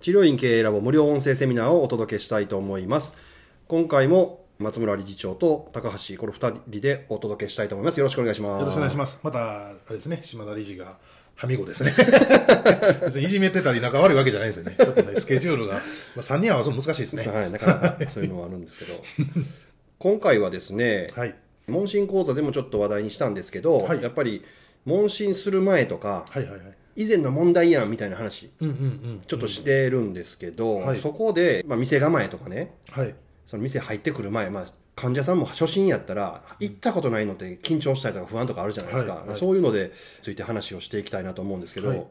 治療院経営ラボ無料音声セミナーをお届けしたいと思います。今回も松村理事長と高橋、この二人でお届けしたいと思います。よろしくお願いします。よろしくお願いします。また、あれですね、島田理事が、はみごですね。別にいじめてたり仲悪いわけじゃないですよね。ちょっとね、スケジュールが、まあ、3人合わせるの難しいですね。はい、なかなかそういうのはあるんですけど。今回はですね、はい。問診講座でもちょっと話題にしたんですけど、はいやっぱり問診する前とか、はいはいはい。以前の問題やんみたいな話。ちょっとしてるんですけど、はいそこで、まあ、店構えとかね、はい。その店入ってくる前、まあ、患者さんも初心やったら、行ったことないのって緊張したりとか不安とかあるじゃないですか、はいはいそういうのでついて話をしていきたいなと思うんですけど、はい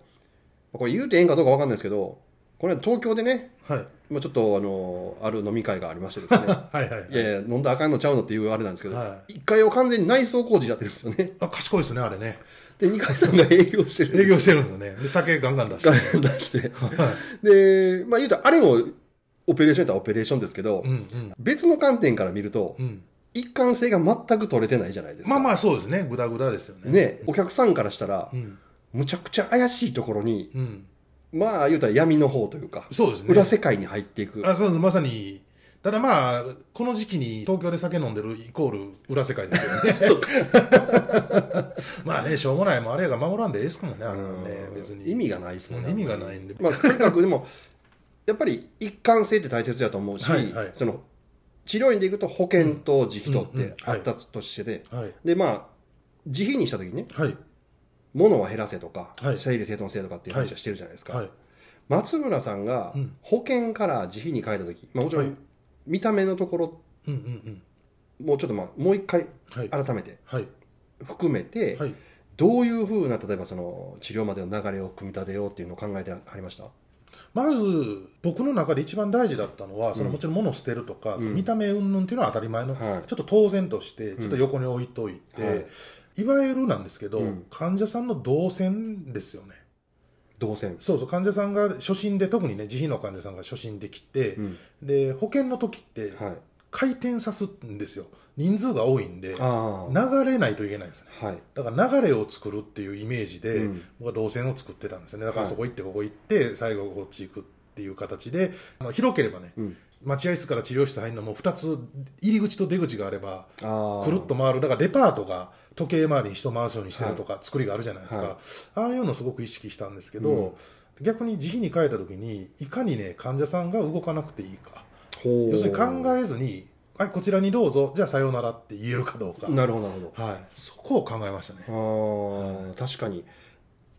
これ言うてええんかどうかわかんないですけど、これ東京でね、はい。まあ、ちょっとあのある飲み会がありましてですね、はいはい。いやいや、飲んだらあかんのちゃうのっていうあれなんですけど、は1階を完全に内装工事やってるんですよね。あ、賢いですね、あれね。で、2階さんが営業してるんですよ営業してるんですよね。で、酒ガンガン出して。出して。で、まあ言うと、あれもオペレーションやったらオペレーションですけど、うんうん。別の観点から見ると、うん。一貫性が全く取れてないじゃないですか。まあまあ、そうですね。ぐだぐだですよね。ね、お客さんからしたらう、ん。むちゃくちゃ怪しいところに、うん。まあ言うたら闇の方というか、そうですね。裏世界に入っていく。あそうですまさに、ただまあ、この時期に東京で酒飲んでるイコール裏世界ですよね。まあね、しょうもない、もうあれが守らんでええですもんね、あれはね、別に。意味がないですもんね。意味がないんで。まあ、とにかくでも、やっぱり一貫性って大切だと思うし、はいはいその治療院でいくと保険と自費とってあったとしてて、はい。で、まあ、自費にした時にね、はい。物は減らせとか、はい整理整頓せとかっていう話はしてるじゃないですか。はい。松村さんがうん保険から自費に変えた時、まあ、もちろはいん見た目のところ、うんうんうん。もうちょっとまあ、もう一回はい。改めてはい。含めて、はい。どういうふうな、例えばその治療までの流れを組み立てようっていうのを考えてありました？まず、僕の中で一番大事だったのは、そのもちろん物を捨てるとか、その見た目云々っていうのは当たり前の、はいちょっと当然として、ちょっと横に置いといて、はいい、わゆるなんですけど、うん患者さんの動線ですよね。動線。そうそう、患者さんが初診で、特にね、自費の患者さんが初診できて、うんで、保険の時って、はい。回転さすんですよ。人数が多いんで。流れないといけないんですね。はい。だから流れを作るっていうイメージで、うん僕は動線を作ってたんですよね。だからはいそこ行って、ここ行って、最後こっち行くっていう形で、あの広ければね、うん。待合室から治療室入るのも2つ、入り口と出口があれば。くるっと回る。だからデパートが時計回りに人回すようにしてるとか、作りがあるじゃないですか。はいああいうのをすごく意識したんですけど、うん逆に自費に変えた時に、いかにね、患者さんが動かなくていいか。要するに考えずに、はい、こちらにどうぞ、じゃあさようならって言えるかどうか。なるほど、なるほど。はい。そこを考えましたね。ああ、確かに。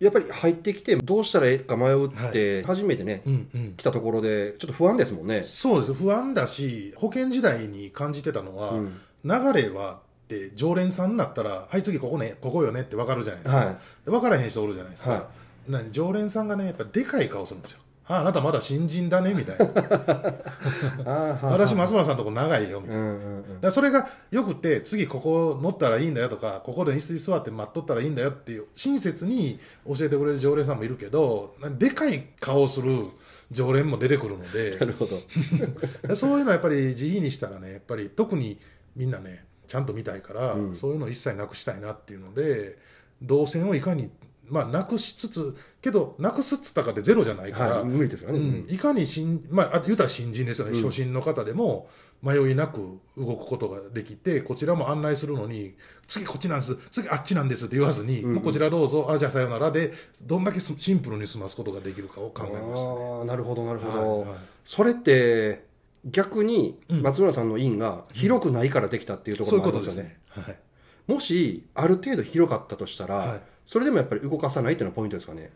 やっぱり入ってきて、どうしたらええか迷うって、初めてね、うんうん。来たところで、ちょっと不安ですもんね。そうです。不安だし、保険時代に感じてたのは、うん流れは、って常連さんになったら、はい、次ここね、ここよねって分かるじゃないですか。はいで分からへん人おるじゃないですか。は何常連さんがね、やっぱでかい顔するんですよ。ああなたまだ新人だねみたいな。ああ、私、松村さんのとこ長いよみたいな。うんうんうんそれがよくて、次ここ乗ったらいいんだよとか、ここで椅子に座って待っとったらいいんだよっていう、親切に教えてくれる常連さんもいるけど、でかい顔する常連も出てくるのでな、るほど。そういうのはやっぱり自費にしたらね、やっぱり特にみんなね、ちゃんと見たいから、うんそういうのを一切なくしたいなっていうので、動線をいかに、まあ、なくしつつ、けど、なくすっつったかってゼロじゃないから、はい、無理ですよね。うん、いかに新、まあ、あ言うたら新人ですよね、うん初心の方でも迷いなく動くことができて、こちらも案内するのに、次こっちなんです、次あっちなんですって言わずに、うんもうこちらどうぞ、あじゃあさよならで、どんだけすシンプルに済ますことができるかを考えましたね。ああ、なるほど、なるほど。はいはいそれって、逆にうん松村さんの院が広くないからできたっていうところもありますよね。ことですね。はいもし、ある程度広かったとしたら、はいそれでもやっぱり動かさないっていうのはポイントですかね？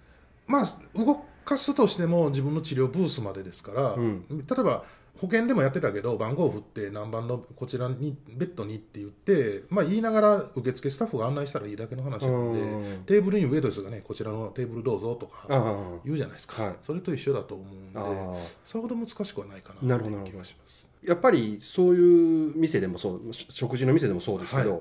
まあ、動かすとしても自分の治療ブースまでですから、うん。例えば保険でもやってたけど、番号を振って何番のこちらに、ベッドにって言って、まあ言いながら受付スタッフが案内したらいいだけの話なので、うん。テーブルにウェイトレスがね、こちらのテーブルどうぞとかあ言うじゃないですか。はい。それと一緒だと思うんで、それほど難しくはないかなという気がします。やっぱりそういう店でもそう、し食事の店でもそうですけど、、はい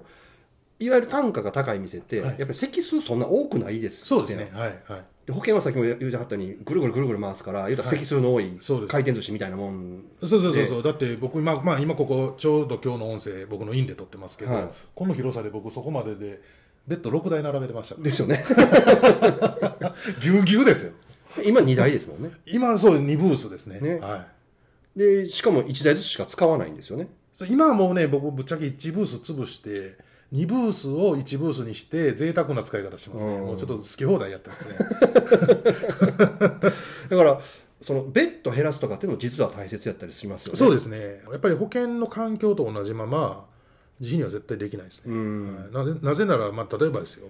わゆる単価が高い店って、はい。やっぱり席数そんな多くないですそうですね。はいはい。で保険はさっきも言うてはったように、ぐるぐるぐるぐる回すから、言うたら席数の多い回転寿司みたいなもん。そうそうそうそう、だって僕今、まあ、今ここちょうど今日の音声僕の院で撮ってますけど、はい。この広さで僕そこまででベッド6台並べてました。ですよね。ぎゅうぎゅうですよ。今2台ですもんね。今そう2ブースですね。ね。はい。でしかも1台ずつしか使わないんですよね。そう今はもうね僕ぶっちゃけ1ブース潰して2ブースを1ブースにして贅沢な使い方しますね。うん。もうちょっと好き放題やってますね。だからそのベッド減らすとかっていうのも実は大切やったりしますよね。でそうですね。やっぱり保険の環境と同じまま自費には絶対できないですね、なぜなぜなら、まあ、例えばですよ。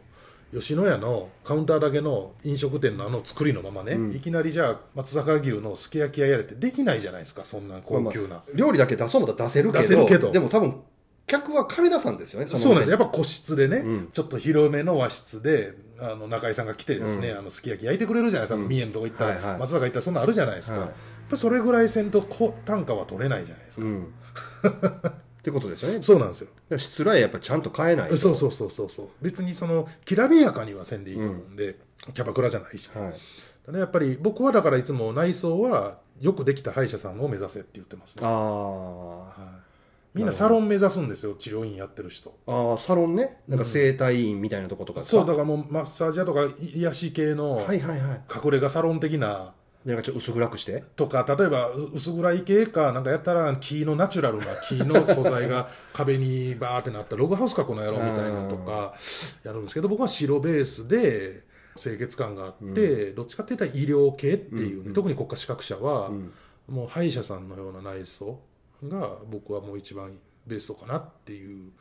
吉野家のカウンターだけの飲食店のあの作りのままね、うん。いきなりじゃあ松阪牛のすき焼き屋やれってできないじゃないですか。そんな高級な、まあ料理だけ出そうもたら出せるけど出せるけど。でも多分客は金出さんですよねそうなんです。よやっぱ個室でね、うん。ちょっと広めの和室であの中井さんが来てですね、うん。あのすき焼き焼いてくれるじゃないですか、うん。三重のとこ行ったら、はいはい。松坂行ったらそんなのあるじゃないですか、はい。やっぱそれぐらいせんとこ単価は取れないじゃないですか、うん。ってことですよね。そうなんですよ。ら失礼やっぱちゃんと変えないと。そうそうそうそうそう。別にそのきらびやかにはせんでいいと思うんで、キャバクラじゃないし、はい。ただやっぱり僕はだからいつも内装はよくできた歯医者さんを目指せって言ってますね、あはい、みんなサロン目指すんですよ治療院やってる人。ーあーサロンね。なんか整体院みたいなとことかですか？そうだからもうマッサージ屋とか癒し系のはいはいはい。隠れ家サロン的なでなんかちょっと薄暗くして？とか例えばう薄暗い系かなんかやったら木のナチュラルな木の素材が 壁にバーってなったログハウスかこの野郎みたいなのとかやるんですけど僕は白ベースで清潔感があって、どっちかって言ったら医療系っていうね、特に国家資格者は、ん。もう歯医者さんのような内装が僕はもう一番ベストかなっていう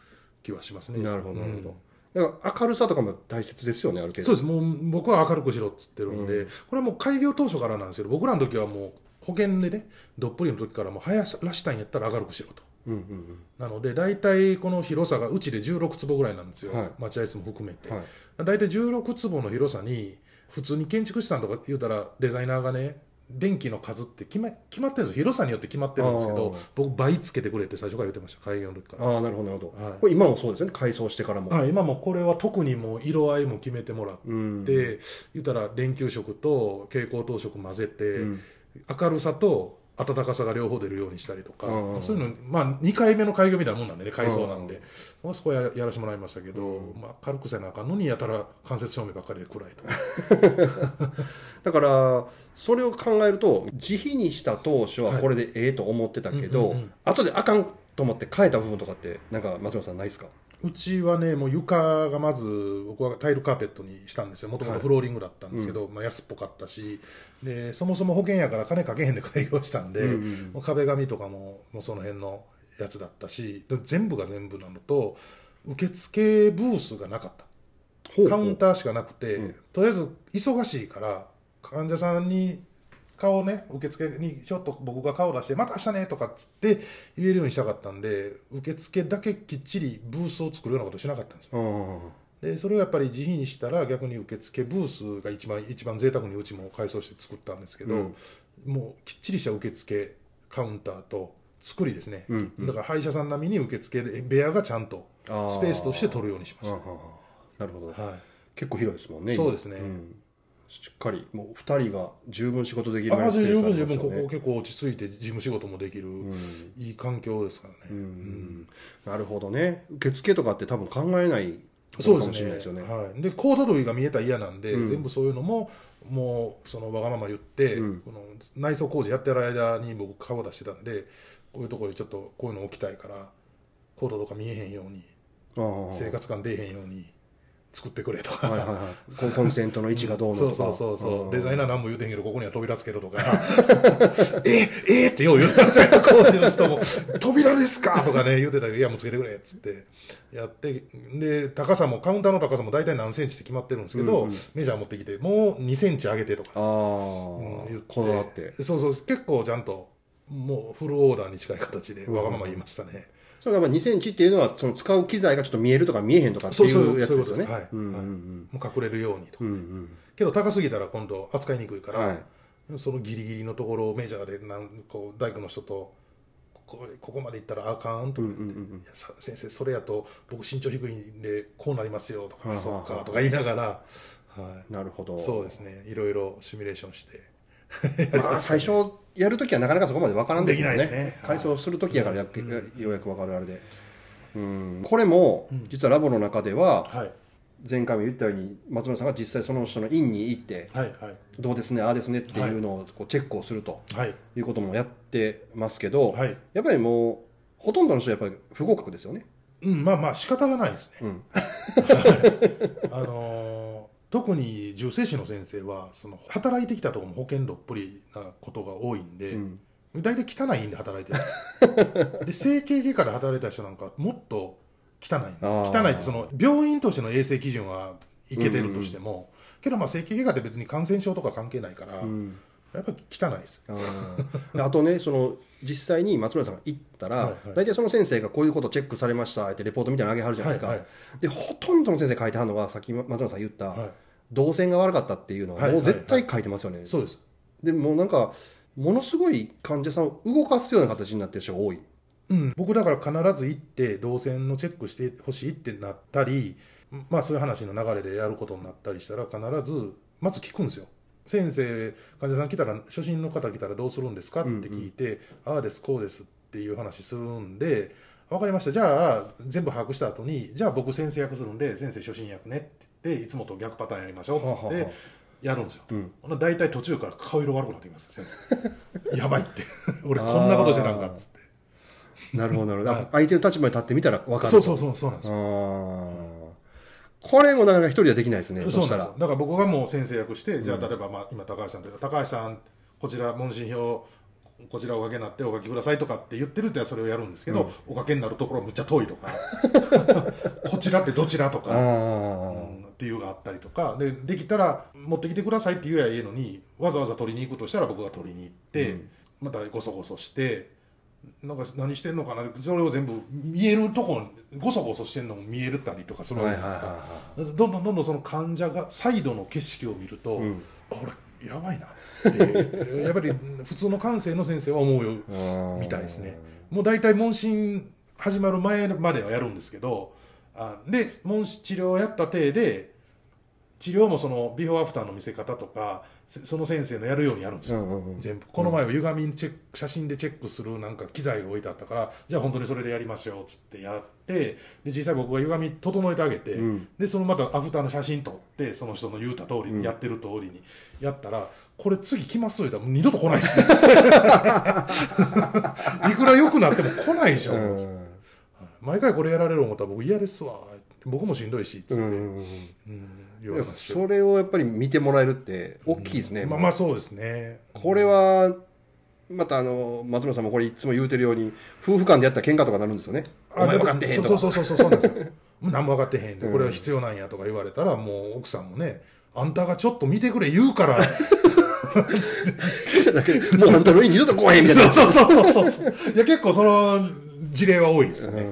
気はしますね。なるほどなるほうんど。だから明るさとかも大切ですよねある程度。そうです。もう僕は明るくしろっつってるんで、これはもう開業当初からなんですけど僕らの時はもう保険でねどっぷりの時からもう生やらしたいんやったら明るくしろと。うんうんなので大体この広さがうちで16坪ぐらいなんですよ、はい。待合室も含めて、うんはい。大体16坪の広さに普通に建築士さんとか言うたらデザイナーがね電気の数って決ま決まってるんですよ。広さによって決まってるんですけど僕倍つけてくれって最初から言ってました。開業の時から。ああなるほどなるほど、はい。これ今もそうですよね。改装してからも、はい、今もこれは特にもう色合いも決めてもらって、うん。で言ったら電球色と蛍光灯色混ぜて、ん。明るさと暖かさが両方出るようにしたりとか、うんそういうの、まあ、2回目の開業みたいなもんなんでね改装なんで、まあ、そこはややらせてもらいましたけど、まあ、明るくせなあかんのにやたら間接照明ばっかりで暗いとだからそれを考えると自費にした当初はこれでええと思ってたけど、うんうんうん後であかんと思って変えた部分とかってなんか松村さんないですか？うちはねもう床がまず僕はタイルカーペットにしたんですよ。もともとフローリングだったんですけど、まあ、安っぽかったし。でそもそも保険やから金かけへんで開業したんで、うんうん壁紙とかももうその辺のやつだったしで全部が全部なのと受付ブースがなかった。カウンターしかなくて、うん。とりあえず忙しいから患者さんに顔ね受付にちょっと僕が顔出して「また明日ね」とかっつって言えるようにしたかったんで受付だけきっちりブースを作るようなことしなかったんですよ。うんでそれをやっぱり自費にしたら逆に受付ブースが一番一番贅沢にうちも改装して作ったんですけど、うん。もうきっちりした受付カウンターと作りですね、うんうん。だから歯医者さん並みに受付で部屋がちゃんとスペースとして取るようにしましうんうんうんなるほど。た、はい。結構広いですもんね今。そうですね。んしっかりもう2人が十分仕事できるああスペース十分十分ここ結構落ち着いて事務仕事もできる、いい環境ですからね、うんなるほどね。受付とかって多分考えないそうかもしれないでねですね。はい、でコード類が見えたら嫌なんで、うん。全部そういうのももうそのわがまま言って、うん。この内装工事やってる間に僕顔出してたんでこういうところでちょっとこういうの置きたいからコードとか見えへんようにああ生活感出えへんように作ってくれとか、はいはいはい。コンセントの位置がどうのとか。そうそうそうそう、ん。デザイナー何も言うてんけどここには扉つけろとか。ええってよう言う。てたじゃん工事の人も 扉ですか？とかね言うてたけどいやもうつけてくれっつって。やってで高さもカウンターの高さも大体何センチって決まってるんですけど、うんうん。メジャー持ってきてもう2センチ上げてとか、ああ、うん言って。こだわって。そうそう。結構ちゃんともうフルオーダーに近い形でわがまま言いましたね、それがまあ2センチっていうのはその使う機材がちょっと見えるとか見えへんとかっていそうやつですよね。はい。もう隠れるようにと。かうんうん。けど高すぎたら今度扱いにくいから、はい。そのギリギリのところをメジャーでなんこう大工の人とここここまで行ったらあかんとか、先生それやと僕身長低いんでこうなりますよとか、はあそっはあ。はあかとか言いながら、はなるほど。い、そうですね。いろいろシミュレーションして まあ最初やるときはなかなかそこまでわからんですよできないですね。改装するときやからやっようやくわかるあれで。うん。これも実はラボの中でははい。前回も言ったように松村さんが実際その人の院に行ってはいはい。どうですねああですねっていうのをこうチェックをするとはい。い。うこともやってますけど、はい。やっぱりもうほとんどの人はやっぱり不合格ですよね。うんまあまあ仕方がないですね。うん。あのー特に重生師の先生はその働いてきたところも保険どっぷりなことが多いんで、うん。大体汚いんで働いてる。で整形外科で働いた人なんかもっと汚い汚いってその病院としての衛生基準はいけてるとしても、けどまあ整形外科って別に感染症とか関係ないから、うん。やっぱり汚いですあとねその実際に松村さんが行ったら、はいはい。大体その先生がこういうことチェックされましたってレポートみたいなのあげはるじゃないですか、はいはい。でほとんどの先生書いてはるのがさっき松村さん言った、はい動線が悪かったっていうのははいもう絶対書いてますよね、そうです。でもうなんかものすごい患者さんを動かすような形になってる人が多い。うん、僕だから必ず行って動線のチェックしてほしいってなったりまあそういう話の流れでやることになったりしたら必ずまず聞くんですよ。先生患者さん来たら初心の方来たらどうするんですかって聞いて、ああですこうですっていう話するんで分かりました。じゃあ全部把握した後にじゃあ僕先生役するんで先生初心役ねって言っていつもと逆パターンやりましょうっつってやるんですよ、うん。大体途中から顔色悪くなってきます先生。やばいって。俺こんなことしてなんかっつって。なるほどなるほど、はい。相手の立場に立ってみたら分かるそうそうそうそうなんですあよー。これもなかなか一人ではできないですねそそうしたらだから僕がもう先生役して、じゃあ例えばまあ今高橋さんというか高橋さんこちら問診票こちらおかけになってお書きくださいとかって言ってるってそれをやるんですけど、おかけになるところむっちゃ遠いとか。こちらってどちらとあか、ー。うんっていうのがあったりとかでできたら持ってきてくださいって言えばいいのにわざわざ取りに行くとしたら僕が取りに行って、うん。またごそごそしてなんか何してんのかなそれを全部見えるとこごそごそしてんのも見えるたりとかするわけじゃないですか。どんどんどんどんその患者がサイドの景色を見ると、うん。あれやばいなって やっぱり普通の感性の先生は思うよはいみたいですね。もう大体問診始まる前まではやるんですけどあで問診治療をやった体で治療もそのビフォーアフターの見せ方とかせその先生のやるようにやるんですよ、うんうんうん。全部。この前は歪みチェック写真でチェックするなんか機材が置いてあったからじゃあ本当にそれでやりましょうっつってやってで実際僕が歪み整えてあげて、うん。でそのまたアフターの写真撮ってその人の言うた通りに、やってる通りにやったらこれ次来ますよ言ったら二度と来ないっすねつって。いくら良くなっても来ないでしょ、うん。毎回これやられる思ったら僕嫌ですわ。僕もしんどいしっつって、ううんんうん言われましたそれをやっぱり見てもらえるって大きいですね、まあまあそうですね。これはまたあの松村さんもこれいつも言うてるように夫婦間でやったら喧嘩とかなるんですよね。お前分かってへんとか。そうそうそうそうそうなんですよ。何も分かってへんでこれは必要なんやとか言われたらもう奥さんもねあんたがちょっと見てくれ言うから。もうあんたの家に二度と来へんみたいな。そうそうそうそうそう。いや結構その事例は多いですね、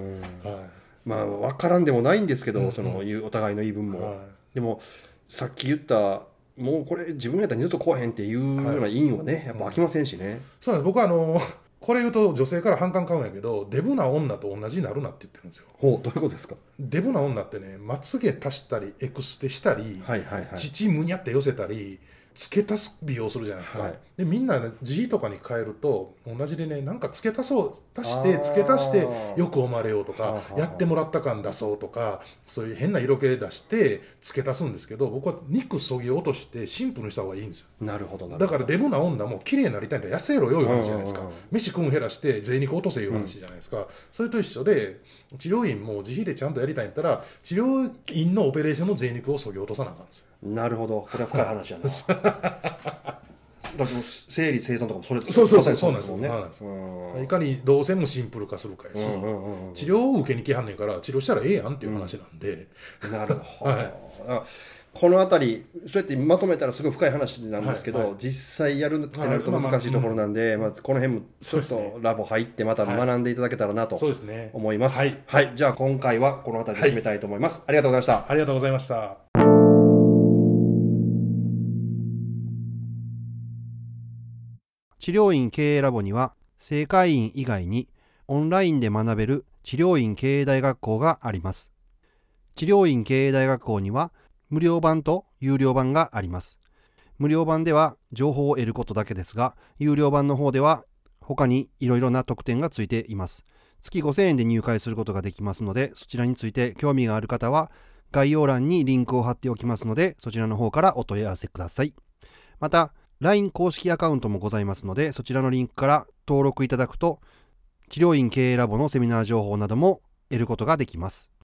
うん。はまあ分からんでもないんですけど、そのいうお互いの言い分も、いはいでもさっき言ったもうこれ自分やったら二度と来へんっていうような因はねやっぱ飽きませんしね、そうなんです。僕はあの これ言うと女性から反感買うんやけどデブな女と同じになるなって言ってるんですよ。ほうどういうことですか？デブな女ってねまつげ足したりエクステしたり、はいはいはい。乳むにゃって寄せたり付け足す美容するじゃないですか、はい。でみんな、ね、自費とかに変えると同じでねなんか付け足そう足して付け足してよく思われようとかやってもらった感出そうとかそういう変な色気出して付け足すんですけど僕は肉そぎ落としてシンプルにした方がいいんですよ。なるほどだからデブな女も綺麗になりたいんだ。痩せろよいう話じゃないですか。うんうんうん飯食うん減らして贅肉落とせいう話じゃないですか、それと一緒で治療院も自費でちゃんとやりたいんやったら治療院のオペレーションの贅肉をそぎ落とさなあかんですよなるほど。これは深い話やな。だって整理整頓とかもそれそうそうそうそうなんですうんいかに動線もシンプル化するかやし、うんうんうんうん治療を受けに来はんねんから治療したらええやんっていう話なんで、なるほど、はい。あこの辺りそうやってまとめたらすごい深い話なんですけど、はいは実際やるってなると難しいところなんで、まあこの辺もちょっとラボ入ってまた学んでいただけたらなとそうですね。思います、はい。じゃあ今回はこの辺りで締めたいと思います、ありがとうございました。ありがとうございました治療院経営ラボには正会員以外にオンラインで学べる治療院経営大学校があります。治療院経営大学校には無料版と有料版があります。無料版では情報を得ることだけですが有料版の方では他にいろいろな特典がついています。月5000円で入会することができますのでそちらについて興味がある方は概要欄にリンクを貼っておきますので、そちらの方からお問い合わせください。また、LINE 公式アカウントもございますので、そちらのリンクから登録いただくと、治療院経営ラボのセミナー情報なども得ることができます。